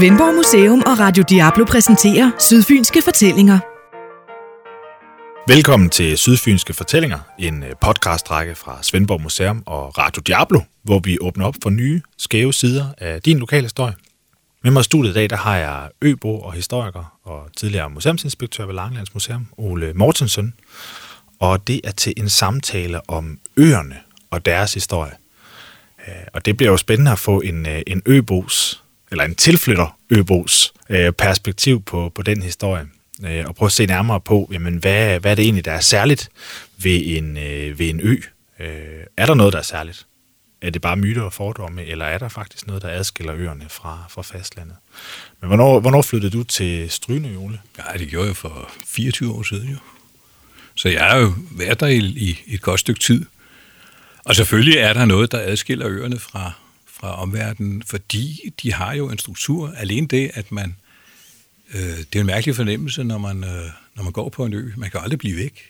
Svendborg Museum og Radio Diablo præsenterer Sydfynske Fortællinger. Velkommen til Sydfynske Fortællinger, en øh, podcastrække fra Svendborg Museum og Radio Diablo, hvor vi åbner op for nye, skæve sider af din lokale historie. Med mig i studiet i dag, der har jeg øbo og historiker og tidligere museumsinspektør ved Langelands Museum, Ole Mortensen. Og det er til en samtale om øerne og deres historie. Øh, og det bliver jo spændende at få en, øh, en øbos eller en tilflytter øbos øh, perspektiv på, på den historie. Øh, og prøve at se nærmere på, jamen, hvad, hvad er det egentlig, der er særligt ved en, øh, ved en ø? Øh, er der noget, der er særligt? Er det bare myter og fordomme, eller er der faktisk noget, der adskiller øerne fra, fra fastlandet? Men hvornår, hvornår flyttede du til Stryne, Ole? Ja, det gjorde jeg for 24 år siden jo. Så jeg har jo været der i, i et godt stykke tid. Og selvfølgelig er der noget, der adskiller øerne fra, fra omverdenen, fordi de har jo en struktur. Alene det, at man... Øh, det er en mærkelig fornemmelse, når man, øh, når man går på en ø. Man kan aldrig blive væk.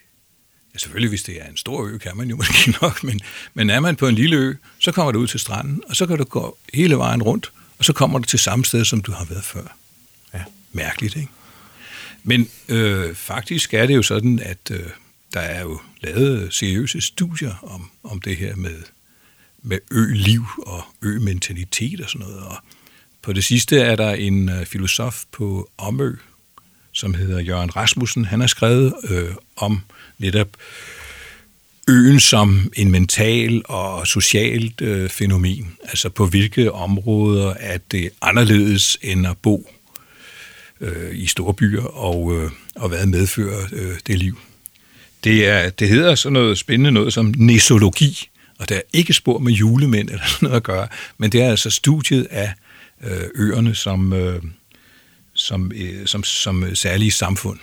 Ja, selvfølgelig, hvis det er en stor ø, kan man jo måske nok, men, men er man på en lille ø, så kommer du ud til stranden, og så kan du gå hele vejen rundt, og så kommer du til samme sted, som du har været før. Ja. Mærkeligt, ikke? Men øh, faktisk er det jo sådan, at øh, der er jo lavet seriøse studier om, om det her med med ø-liv og ø-mentalitet og sådan noget. Og på det sidste er der en øh, filosof på Omø, som hedder Jørgen Rasmussen. Han har skrevet øh, om netop øen som en mental og socialt øh, fænomen. Altså på hvilke områder er det anderledes end at bo øh, i store byer og, øh, og hvad medfører øh, det liv. Det, er, det hedder sådan noget spændende noget som nesologi, og der er ikke spor med julemænd eller sådan noget at gøre, men det er altså studiet af øh, øerne som, øh, som, øh, som, som særlige samfund.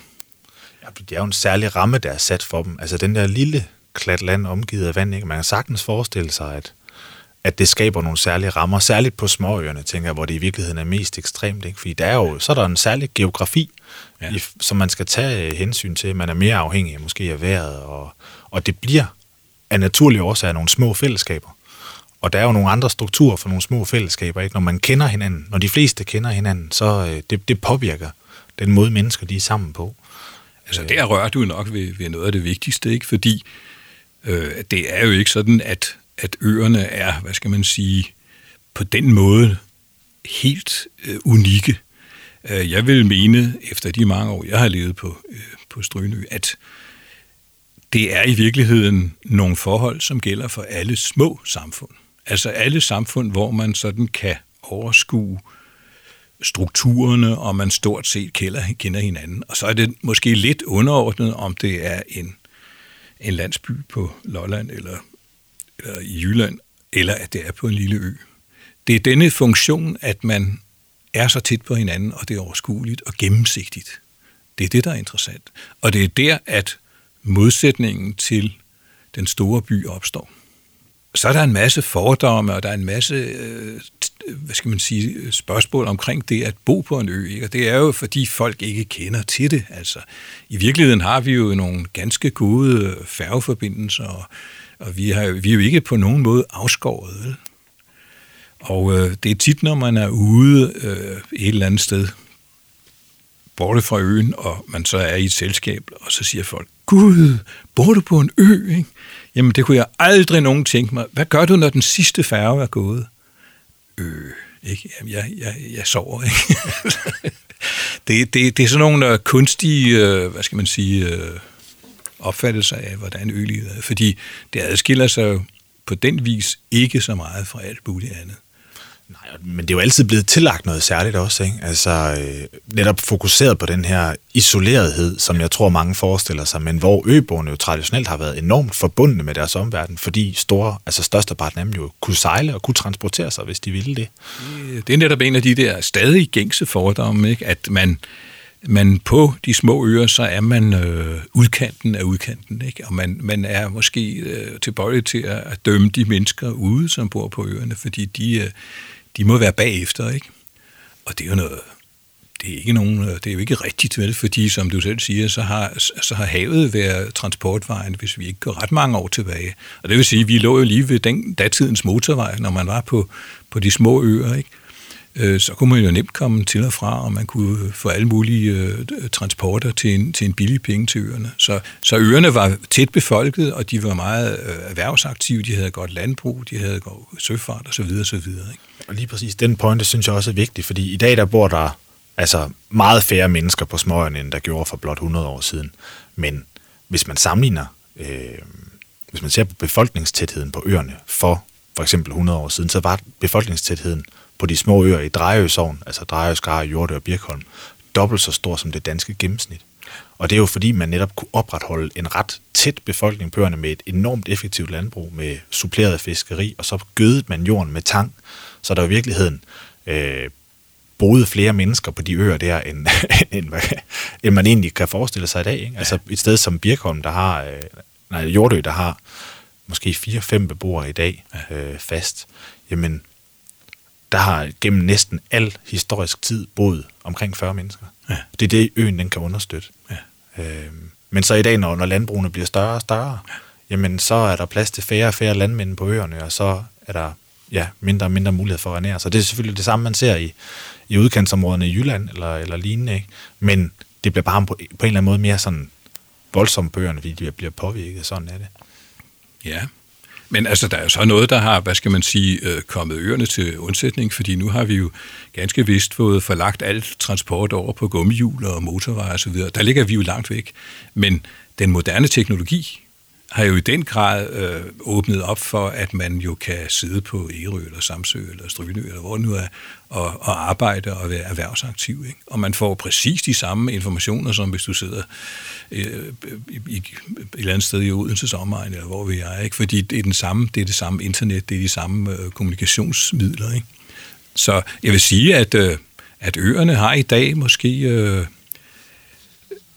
Ja, det er jo en særlig ramme, der er sat for dem. Altså den der lille klat land omgivet af vand, ikke? man kan sagtens forestille sig, at, at det skaber nogle særlige rammer, særligt på småøerne, tænker jeg, hvor det i virkeligheden er mest ekstremt. Ikke? Fordi der er jo, så er der en særlig geografi, ja. i, som man skal tage hensyn til. Man er mere afhængig måske af vejret, og, og det bliver af naturlige årsager nogle små fællesskaber. Og der er jo nogle andre strukturer for nogle små fællesskaber. Ikke? Når man kender hinanden, når de fleste kender hinanden, så øh, det, det påvirker den måde, mennesker de er sammen på. Altså der rører du nok ved, ved noget af det vigtigste, ikke? fordi øh, det er jo ikke sådan, at, at øerne er, hvad skal man sige, på den måde helt øh, unikke. Øh, jeg vil mene, efter de mange år, jeg har levet på, øh, på Strynø, at det er i virkeligheden nogle forhold, som gælder for alle små samfund. Altså alle samfund, hvor man sådan kan overskue strukturerne, og man stort set kender, kender hinanden. Og så er det måske lidt underordnet, om det er en, en landsby på Lolland eller, eller i Jylland, eller at det er på en lille ø. Det er denne funktion, at man er så tæt på hinanden, og det er overskueligt og gennemsigtigt. Det er det, der er interessant. Og det er der, at modsætningen til den store by opstår. Så er der en masse fordomme, og der er en masse øh, hvad skal man sige, spørgsmål omkring det at bo på en ø. Ikke? Og det er jo, fordi folk ikke kender til det. Altså, I virkeligheden har vi jo nogle ganske gode øh, færgeforbindelser, og, og vi, har, vi er jo ikke på nogen måde afskåret. Vel? Og øh, det er tit, når man er ude øh, et eller andet sted, borte fra øen, og man så er i et selskab, og så siger folk, Gud, bor du på en ø? Ikke? Jamen, det kunne jeg aldrig nogen tænke mig. Hvad gør du, når den sidste færge er gået? Øh, ikke? Jamen, jeg, jeg, jeg sover, ikke? det, det, det er sådan nogle øh, kunstige, øh, hvad skal man sige, øh, opfattelser af, hvordan ølivet er. Fordi det adskiller sig jo på den vis ikke så meget fra alt muligt andet. Nej, men det er jo altid blevet tillagt noget særligt også, ikke? Altså øh, netop fokuseret på den her isolerethed, som jeg tror mange forestiller sig, men hvor øboerne jo traditionelt har været enormt forbundne med deres omverden, fordi store, altså størsteparten af dem jo kunne sejle og kunne transportere sig, hvis de ville det. Øh, det er netop en af de der stadig gængse fordomme, ikke? at man, man på de små øer, så er man øh, udkanten af udkanten, ikke? og man, man er måske øh, tilbøjelig til at, at dømme de mennesker ude, som bor på øerne, fordi de... Øh, de må være bagefter, ikke? Og det er jo noget, det er, ikke nogen, det er jo ikke rigtigt, vel? fordi som du selv siger, så har, så har havet været transportvejen, hvis vi ikke går ret mange år tilbage. Og det vil sige, at vi lå jo lige ved den datidens motorvej, når man var på, på de små øer. Ikke? Øh, så kunne man jo nemt komme til og fra, og man kunne få alle mulige øh, transporter til en, til en billig penge til øerne. Så, så øerne var tæt befolket, og de var meget øh, erhvervsaktive, de havde godt landbrug, de havde godt søfart osv. osv. Ikke? Og lige præcis den pointe synes jeg også er vigtig, fordi i dag der bor der altså meget færre mennesker på småøerne, end der gjorde for blot 100 år siden. Men hvis man sammenligner, øh, hvis man ser på befolkningstætheden på øerne for for eksempel 100 år siden, så var befolkningstætheden på de små øer i Drejøsovn, altså Drejø, Skar, og Birkholm, dobbelt så stor som det danske gennemsnit. Og det er jo fordi, man netop kunne opretholde en ret tæt befolkning på øerne med et enormt effektivt landbrug med suppleret fiskeri, og så gødede man jorden med tang, så der i virkeligheden øh, boede flere mennesker på de øer der, end, end, end man egentlig kan forestille sig i dag. Ikke? Altså et sted som Birkholm, der har, øh, nej, Jordø, der har måske 4-5 beboere i dag øh, fast, jamen der har gennem næsten al historisk tid boet omkring 40 mennesker. Ja. Det er det, øen den kan understøtte. Ja. Øh, men så i dag, når, når landbrugene bliver større og større, ja. jamen så er der plads til færre og færre landmænd på øerne, og så er der ja, mindre og mindre mulighed for at ernære sig. Det er selvfølgelig det samme, man ser i, i udkantsområderne i Jylland eller, eller lignende, ikke? men det bliver bare på, på en eller anden måde mere sådan voldsomt på øerne, fordi de bliver påvirket. Sådan er det. Ja, men altså, der er så noget, der har, hvad skal man sige, øh, kommet øerne til undsætning, fordi nu har vi jo ganske vist fået forlagt alt transport over på gummihjul og motorveje osv. Der ligger vi jo langt væk. Men den moderne teknologi har jo i den grad øh, åbnet op for, at man jo kan sidde på Ærø eller Samsø eller Strynø eller hvor det nu er, og, og arbejde og være erhvervsaktiv. Ikke? Og man får præcis de samme informationer, som hvis du sidder øh, i, i, et eller andet sted i Odense sommerregn, eller hvor vi er. Ikke? Fordi det er, den samme, det er det samme internet, det er de samme øh, kommunikationsmidler. Ikke? Så jeg vil sige, at, øh, at øerne har i dag måske... Øh,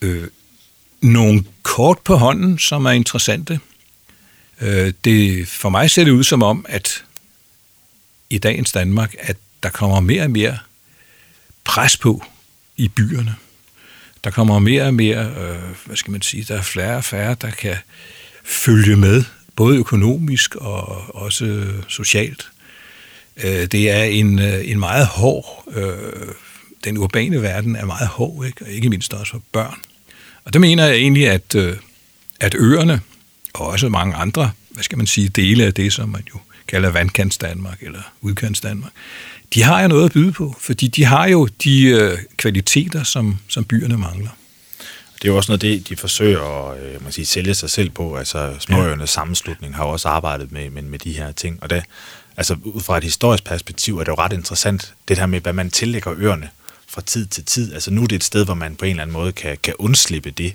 øh, nogle kort på hånden, som er interessante. Øh, det, for mig ser det ud som om, at i dagens Danmark, at der kommer mere og mere pres på i byerne. Der kommer mere og mere, øh, hvad skal man sige, der er flere og færre, der kan følge med, både økonomisk og også socialt. Øh, det er en, øh, en meget hård, øh, den urbane verden er meget hård, ikke? og ikke mindst også for børn. Og det mener jeg egentlig, at, øh, at øerne, og også mange andre, hvad skal man sige, dele af det, som man jo kalder vandkants Danmark eller udkants Danmark, de har jo noget at byde på, fordi de har jo de øh, kvaliteter, som, som byerne mangler. Det er jo også noget det, de forsøger at øh, man siger, sælge sig selv på. Altså Småøernes ja. sammenslutning har også arbejdet med, med, med de her ting. Og det, altså ud fra et historisk perspektiv er det jo ret interessant, det her med, hvad man tillægger øerne fra tid til tid. Altså nu er det et sted, hvor man på en eller anden måde kan, kan undslippe det,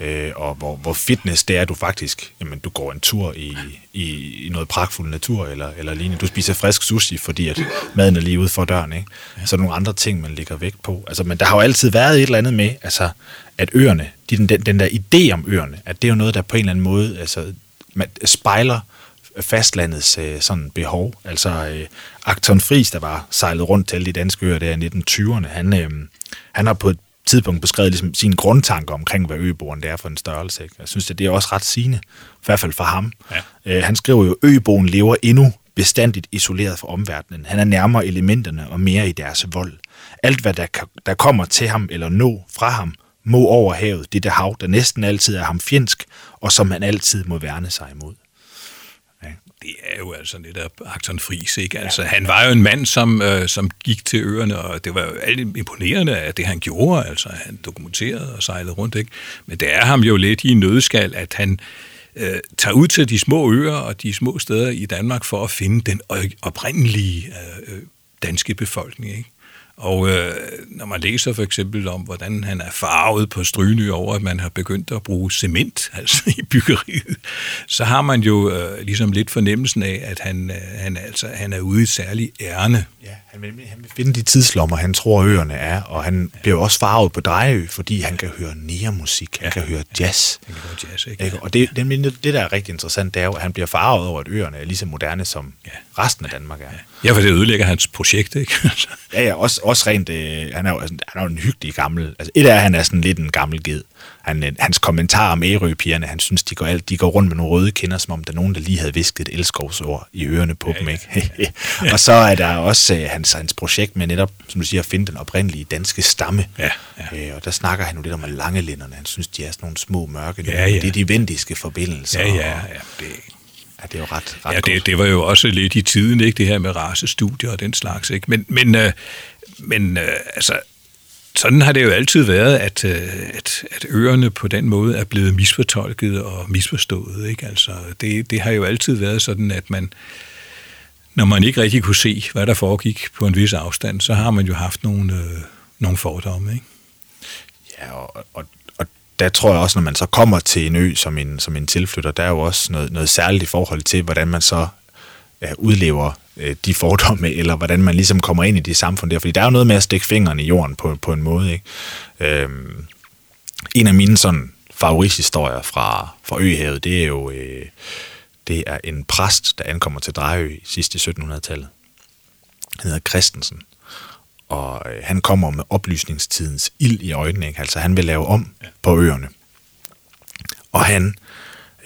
øh, og hvor, hvor fitness det er, at du faktisk, jamen du går en tur i, i, i noget pragtfuld natur, eller, eller lignende. Du spiser frisk sushi, fordi at maden er lige ude for døren, ikke? Ja. Så nogle andre ting, man lægger vægt på. Altså, men der har jo altid været et eller andet med, altså, at øerne, de, den, den der idé om øerne, at det er jo noget, der på en eller anden måde altså, man spejler fastlandets øh, sådan behov. Altså øh, Acton Friis, der var sejlet rundt til alle de danske øer der i 1920'erne, han, øh, han har på et tidspunkt beskrevet ligesom sine grundtanker omkring, hvad øboen det er for en størrelse. Ikke? Jeg synes, at det er også ret sigende, i hvert fald for ham. Ja. Øh, han skriver jo, at øboen lever endnu bestandigt isoleret fra omverdenen. Han er nærmere elementerne og mere i deres vold. Alt, hvad der, der kommer til ham eller nå fra ham, må over havet, det der hav, der næsten altid er ham fjendsk, og som han altid må værne sig imod det er jo altså netop Akton Friis, ikke? Altså, ja. han var jo en mand, som, øh, som gik til øerne, og det var jo alt imponerende af det, han gjorde. Altså, han dokumenterede og sejlede rundt, ikke? Men det er ham jo lidt i nødskal, at han øh, tager ud til de små øer og de små steder i Danmark for at finde den oprindelige øh, danske befolkning, ikke? Og øh, når man læser for eksempel om, hvordan han er farvet på Stryny over, at man har begyndt at bruge cement altså i byggeriet, så har man jo øh, ligesom lidt fornemmelsen af, at han, øh, han, altså, han er ude i et særligt ærne. Ja, han vil, han vil finde de tidslommer, han tror øerne er, og han ja. bliver også farvet på Drejø, fordi han kan høre næremusik, han ja. kan høre jazz. Ja, han kan høre jazz, ikke? ikke? Og det, det, det, der er rigtig interessant, det er jo, at han bliver farvet over, at øerne er lige så moderne, som ja. resten af Danmark er. Ja, ja for det ødelægger hans projekt, ikke? ja, ja, også også rent, øh, han, er jo, altså, han er jo en hyggelig gammel, altså et af han er sådan lidt en gammel ged. Han, øh, hans kommentar om ærøpigerne, han synes, de går, alt, de går rundt med nogle røde kinder, som om der er nogen, der lige havde visket et elskovsord i ørerne på ja, dem. Ikke? Ja. og så er der også øh, hans, hans projekt med netop, som du siger, at finde den oprindelige danske stamme. Ja, ja. Øh, og der snakker han jo lidt om langelinderne. Han synes, de er sådan nogle små mørke. Ja, ja. Det er de vendiske forbindelser. Ja, ja, ja. Det, Ja, det er jo ret, ret ja, det, det var jo også lidt i tiden, ikke, det her med racestudier og den slags. Ikke? Men, men, øh, men øh, altså, sådan har det jo altid været, at, øh, at, at øerne på den måde er blevet misfortolket og misforstået. Ikke? Altså, det, det har jo altid været sådan, at man, når man ikke rigtig kunne se, hvad der foregik på en vis afstand, så har man jo haft nogle, øh, nogle fordomme. Ikke? Ja, og, og der tror jeg også, når man så kommer til en ø som en, som en tilflytter, der er jo også noget, noget særligt i forhold til, hvordan man så ja, udlever øh, de fordomme, eller hvordan man ligesom kommer ind i det samfund der. Fordi der er jo noget med at stikke fingrene i jorden på, på en måde. Ikke? Øhm, en af mine sådan favorithistorier fra, fra Øhavet, det er jo øh, det er en præst, der ankommer til Drejø sidst i 1700-tallet. Han hedder Christensen. Og øh, han kommer med oplysningstidens ild i øjnene. Ikke? Altså han vil lave om på øerne. Og han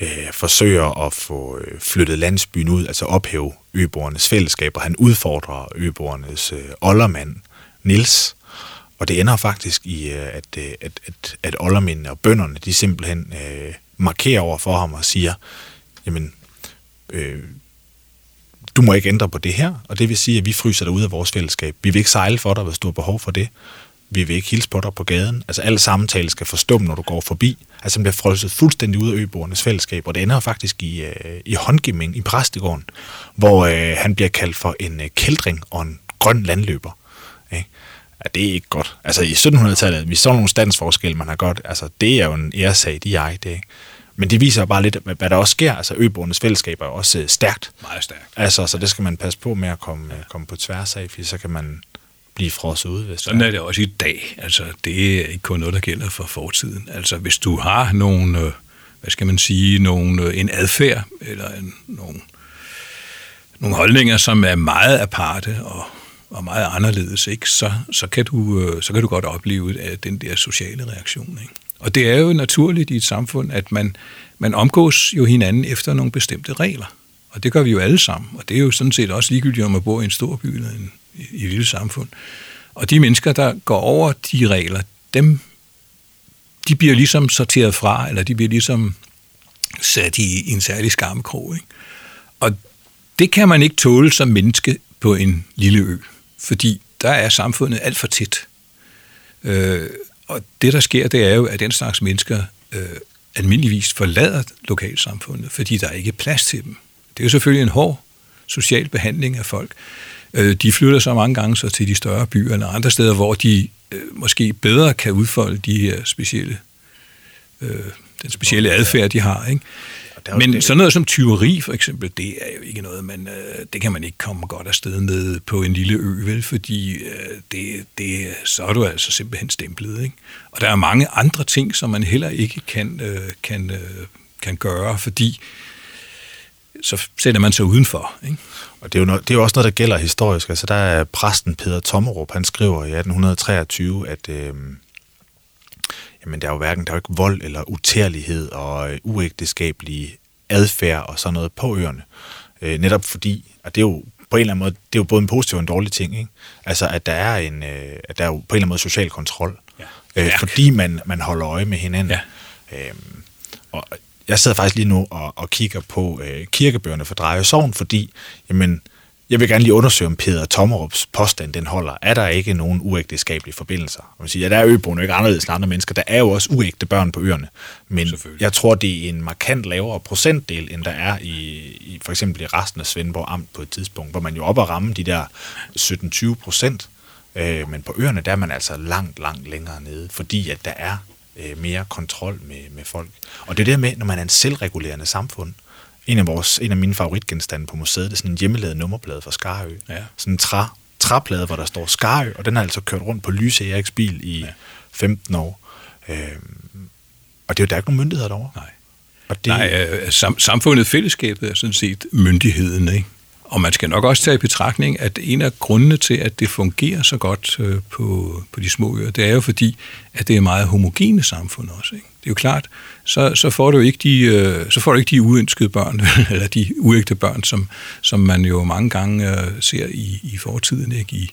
øh, forsøger at få øh, flyttet landsbyen ud, altså ophæve øboernes fællesskab, og han udfordrer øboernes øh, oldermand, Nils. Og det ender faktisk i, øh, at, øh, at, at, at oldermændene og bønderne, de simpelthen øh, markerer over for ham og siger, jamen, øh, du må ikke ændre på det her, og det vil sige, at vi fryser dig ud af vores fællesskab. Vi vil ikke sejle for dig, hvis du har behov for det. Vi vil ikke hilse på dig på gaden. Altså, alle samtaler skal forstumme, når du går forbi. Altså, man bliver frosset fuldstændig ud af øboernes fællesskab, og det ender faktisk i, øh, i håndgivning i præstegården, hvor øh, han bliver kaldt for en øh, kældring og en grøn landløber. Ikke? Ja, det er ikke godt. Altså, i 1700-tallet, vi så nogle standsforskelle, man har godt. Altså, det er jo en æresag, de er det ikke? Men det viser bare lidt, hvad der også sker. Altså, øboernes fællesskab er også øh, stærkt. Meget stærkt. Altså, så det skal man passe på med at komme, ja. komme på tværs af, for så kan man blive frosset ud. Hvis Sådan er det også i dag. Altså, det er ikke kun noget, der gælder for fortiden. Altså, hvis du har nogle, øh, hvad skal man sige, nogle, øh, en adfærd, eller en, nogle, nogle holdninger, som er meget aparte og, og meget anderledes, ikke? Så, så, kan du, øh, så kan du godt opleve at den der sociale reaktion. Ikke? Og det er jo naturligt i et samfund, at man, man omgås jo hinanden efter nogle bestemte regler. Og det gør vi jo alle sammen. Og det er jo sådan set også ligegyldigt, om man bor i en stor by eller en, i et lille samfund. Og de mennesker, der går over de regler, dem, de bliver ligesom sorteret fra, eller de bliver ligesom sat i, i en særlig skammekrog. Ikke? Og det kan man ikke tåle som menneske på en lille ø, fordi der er samfundet alt for tæt. Øh, og det, der sker, det er jo, at den slags mennesker øh, almindeligvis forlader lokalsamfundet, fordi der er ikke plads til dem. Det er jo selvfølgelig en hård social behandling af folk. Øh, de flytter så mange gange så til de større byer eller andre steder, hvor de øh, måske bedre kan udfolde de her specielle, øh, den specielle adfærd, de har. Ikke? Men sådan noget som tyveri for eksempel, det er jo ikke noget, man, øh, det kan man ikke komme godt afsted med på en lille ø, vel? Fordi øh, det, det, så er du altså simpelthen stemplet. Ikke? Og der er mange andre ting, som man heller ikke kan, øh, kan, kan gøre, fordi så sætter man sig udenfor. Ikke? Og det er, jo noget, det er jo også noget, der gælder historisk. Altså der er præsten Peter Tommerup, han skriver i 1823, at øh, jamen, der er jo hverken der er jo ikke vold eller utærlighed og øh, uægteskabelige adfærd og sådan noget på øerne. Øh, netop fordi, og det er jo på en eller anden måde, det er jo både en positiv og en dårlig ting, ikke? Altså, at der er en, øh, at der er jo på en eller anden måde social kontrol. Ja. Øh, fordi man, man holder øje med hinanden. Ja. Øhm, og jeg sidder faktisk lige nu og, og kigger på øh, kirkebøgerne for Dreje Sogn, fordi, jamen, jeg vil gerne lige undersøge, om Peter Tommerups påstand den holder. Er der ikke nogen uægteskabelige forbindelser? Man siger, ja, der er øboerne ikke anderledes end andre mennesker. Der er jo også uægte børn på øerne. Men jeg tror, det er en markant lavere procentdel, end der er i, i for eksempel i resten af Svendborg Amt på et tidspunkt, hvor man jo op at ramme de der 17-20 procent. Øh, men på øerne, der er man altså langt, langt længere nede, fordi at der er øh, mere kontrol med, med folk. Og det er det med, når man er en selvregulerende samfund, en af, vores, en af mine favoritgenstande på museet, det er sådan en hjemmelavet nummerplade fra Skarø. Ja. Sådan en træ, træplade, hvor der står Skarø, og den har altså kørt rundt på Lyse Eriks bil i ja. 15 år. Øhm, og det er jo der er ikke nogen myndigheder derovre. Nej. Og det... Nej, øh, sam, samfundet, fællesskabet er sådan set myndigheden, ikke? Og man skal nok også tage i betragtning, at en af grundene til, at det fungerer så godt øh, på, på de små øer, det er jo fordi, at det er meget homogene samfund også. Ikke? Det er jo klart, så, så, får du ikke de, øh, så får du ikke de uønskede børn, eller de uægte børn, som, som man jo mange gange øh, ser i, i fortiden, ikke? I,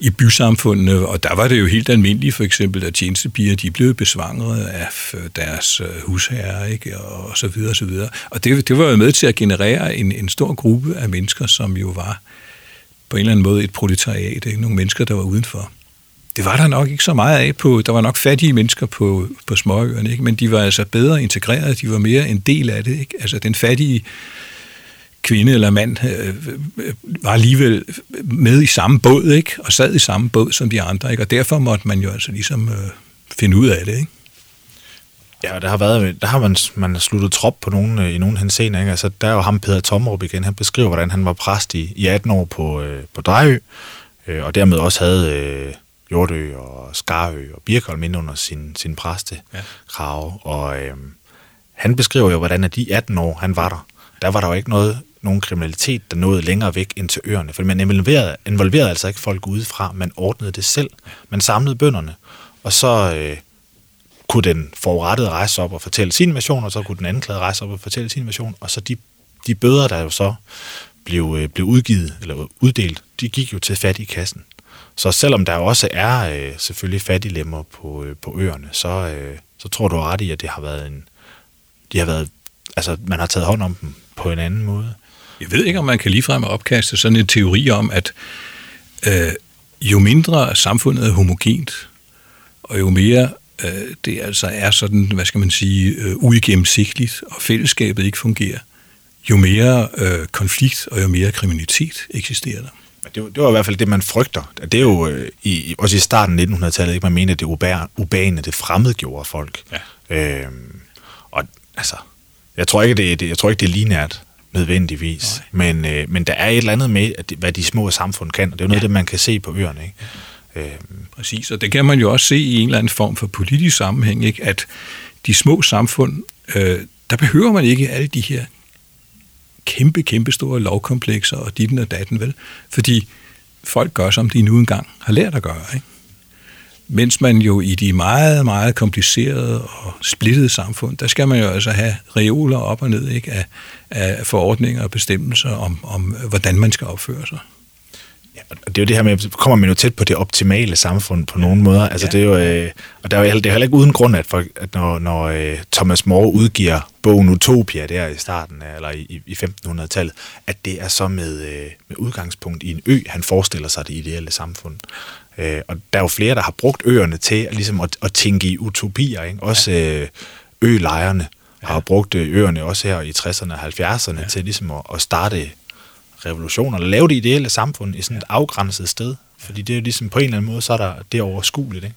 i bysamfundene, og der var det jo helt almindeligt for eksempel, at tjenestepiger, de blev besvangret af deres øh, husherrer, ikke? og så videre, og så videre. Og det, det var jo med til at generere en, en stor gruppe af mennesker, som jo var på en eller anden måde et proletariat, ikke? nogle mennesker, der var udenfor. Det var der nok ikke så meget af på, der var nok fattige mennesker på, på småøerne, ikke? men de var altså bedre integreret, de var mere en del af det. Ikke? Altså den fattige kvinde eller mand øh, øh, var alligevel med i samme båd, ikke? og sad i samme båd som de andre, ikke? og derfor måtte man jo altså ligesom øh, finde ud af det. Ikke? Ja, der har, været, der har man, man har sluttet trop på nogen, øh, i nogen henseende. Ikke? Altså, der er jo ham, Peter Tomrup igen, han beskriver, hvordan han var præst i, i 18 år på, øh, på Drejø, øh, og dermed også havde øh, Jordø og Skarø og Birkholm ind under sin, sin præstekrav. Ja. Og øh, han beskriver jo, hvordan at de 18 år, han var der, der var der jo ikke noget nogen kriminalitet, der nåede længere væk ind til øerne. For man involverede, involverede altså ikke folk udefra, man ordnede det selv. Man samlede bønderne, og så øh, kunne den forurettede rejse op og fortælle sin version, og så kunne den anklagede rejse op og fortælle sin version, og så de, de bøder, der jo så blev, øh, blev udgivet, eller uddelt, de gik jo til fat i kassen. Så selvom der også er øh, selvfølgelig fattiglemmer på, øh, på øerne, så, øh, så tror du ret i, at det har været en, de har været, altså man har taget hånd om dem på en anden måde. Jeg ved ikke, om man kan ligefrem opkaste sådan en teori om, at øh, jo mindre samfundet er homogent, og jo mere øh, det altså er sådan, hvad skal man sige, øh, uigennemsigtigt, og fællesskabet ikke fungerer, jo mere øh, konflikt og jo mere kriminalitet eksisterer der. Det, det var i hvert fald det, man frygter. Det er jo øh, i, også i starten af 1900-tallet, ikke man mener, at det urbane, det fremmedgjorde folk. Ja. Øhm, og altså, jeg tror ikke, det, det, jeg tror ikke, det er linært nødvendigvis. Men, øh, men der er et eller andet med, at, hvad de små samfund kan, og det er jo noget ja. det, man kan se på øerne. Ikke? Ja. Øhm. Præcis, og det kan man jo også se i en eller anden form for politisk sammenhæng, ikke? at de små samfund, øh, der behøver man ikke alle de her kæmpe, kæmpe store lovkomplekser og ditten og datten, vel? Fordi folk gør, som de nu engang har lært at gøre, ikke? Mens man jo i de meget, meget komplicerede og splittede samfund, der skal man jo altså have reoler op og ned ikke, af, af forordninger og bestemmelser om, om, hvordan man skal opføre sig. Ja, og det er jo det her med, kommer man jo tæt på det optimale samfund på nogle måder. Altså ja. det er jo, øh, og der er jo det er heller ikke uden grund, at, for, at når, når øh, Thomas More udgiver bogen Utopia der i starten, eller i, i 1500-tallet, at det er så med, øh, med udgangspunkt i en ø, han forestiller sig det ideelle samfund. Øh, og der er jo flere, der har brugt øerne til ligesom at, at tænke i utopier. Ikke? Også øh, ølejerne ja. har brugt øh, øerne også her i 60'erne og 70'erne ja. til ligesom at, at starte revolutioner, eller lave det ideelle samfund i sådan et afgrænset sted. Fordi det er jo ligesom på en eller anden måde, så er der det overskueligt. Ikke?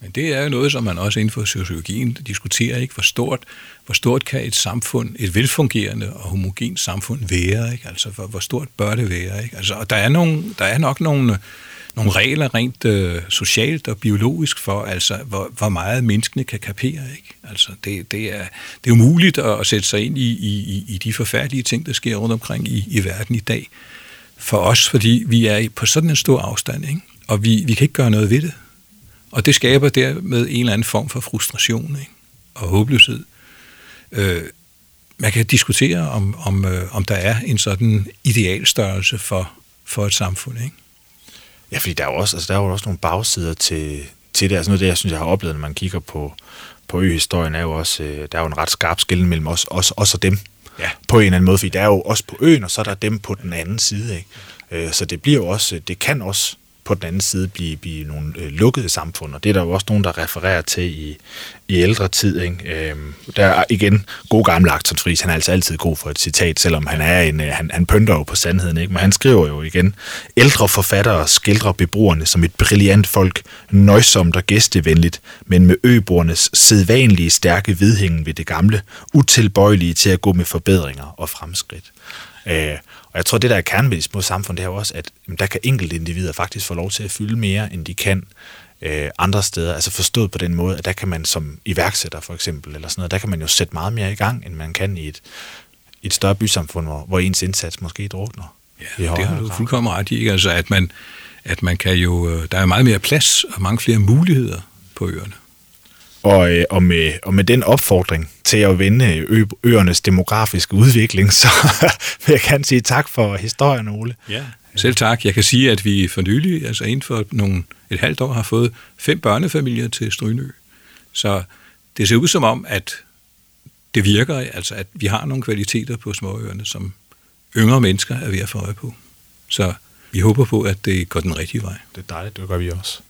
Men det er jo noget, som man også inden for sociologien diskuterer, ikke? Hvor stort, hvor stort kan et samfund, et velfungerende og homogent samfund være, ikke? Altså, hvor, hvor stort bør det være, ikke? Altså, og der er, nogle, der er nok nogle, nogle regler rent øh, socialt og biologisk for, altså, hvor, hvor meget menneskene kan kapere. Ikke? Altså, det, det, er, det er umuligt at sætte sig ind i, i, i de forfærdelige ting, der sker rundt omkring i, i verden i dag. For os, fordi vi er på sådan en stor afstand, ikke? og vi, vi kan ikke gøre noget ved det. Og det skaber dermed en eller anden form for frustration ikke? og håbløshed. Øh, man kan diskutere, om, om, øh, om der er en sådan idealstørrelse for, for et samfund. Ikke? Ja, fordi der er jo også, altså, der er jo også nogle bagsider til, til det. Altså noget af det, jeg synes, jeg har oplevet, når man kigger på, på ø-historien, er jo også, øh, der er jo en ret skarp skille mellem os, os, os og dem. Ja. På en eller anden måde, fordi der er jo os på øen, og så er der dem på den anden side. Ikke? Øh, så det bliver jo også, det kan også på den anden side blive, blive nogle øh, lukkede samfund, og det er der jo også nogen, der refererer til i, i ældre tid. Ikke? Øh, der er igen god gamle Aksel Friis, han er altså altid god for et citat, selvom han er en, øh, han, han pynter jo på sandheden, ikke? men han skriver jo igen, ældre forfattere skildrer beboerne som et brilliant folk, nøjsomt og gæstevenligt, men med øboernes sædvanlige stærke vidhængen ved det gamle, utilbøjelige til at gå med forbedringer og fremskridt. Øh, og jeg tror, det der er kernen ved de små samfund, det er jo også, at der kan enkelte individer faktisk få lov til at fylde mere, end de kan øh, andre steder. Altså forstået på den måde, at der kan man som iværksætter for eksempel, eller sådan noget, der kan man jo sætte meget mere i gang, end man kan i et, et større bysamfund, hvor, hvor ens indsats måske drukner. Ja, det har du fuldkommen ret i. ikke? Altså, at man, at man kan jo... øh, Der er meget mere plads og mange flere muligheder på øerne. Og, øh, og, med, og med den opfordring til at vende ø, øernes demografiske udvikling, så vil jeg gerne sige tak for historien, Ole. Ja. Selv tak. Jeg kan sige, at vi for nylig, altså inden for nogle, et halvt år, har fået fem børnefamilier til Strynø. Så det ser ud som om, at det virker, altså at vi har nogle kvaliteter på småøerne, som yngre mennesker er ved at få øje på. Så vi håber på, at det går den rigtige vej. Det er dejligt, det gør vi også.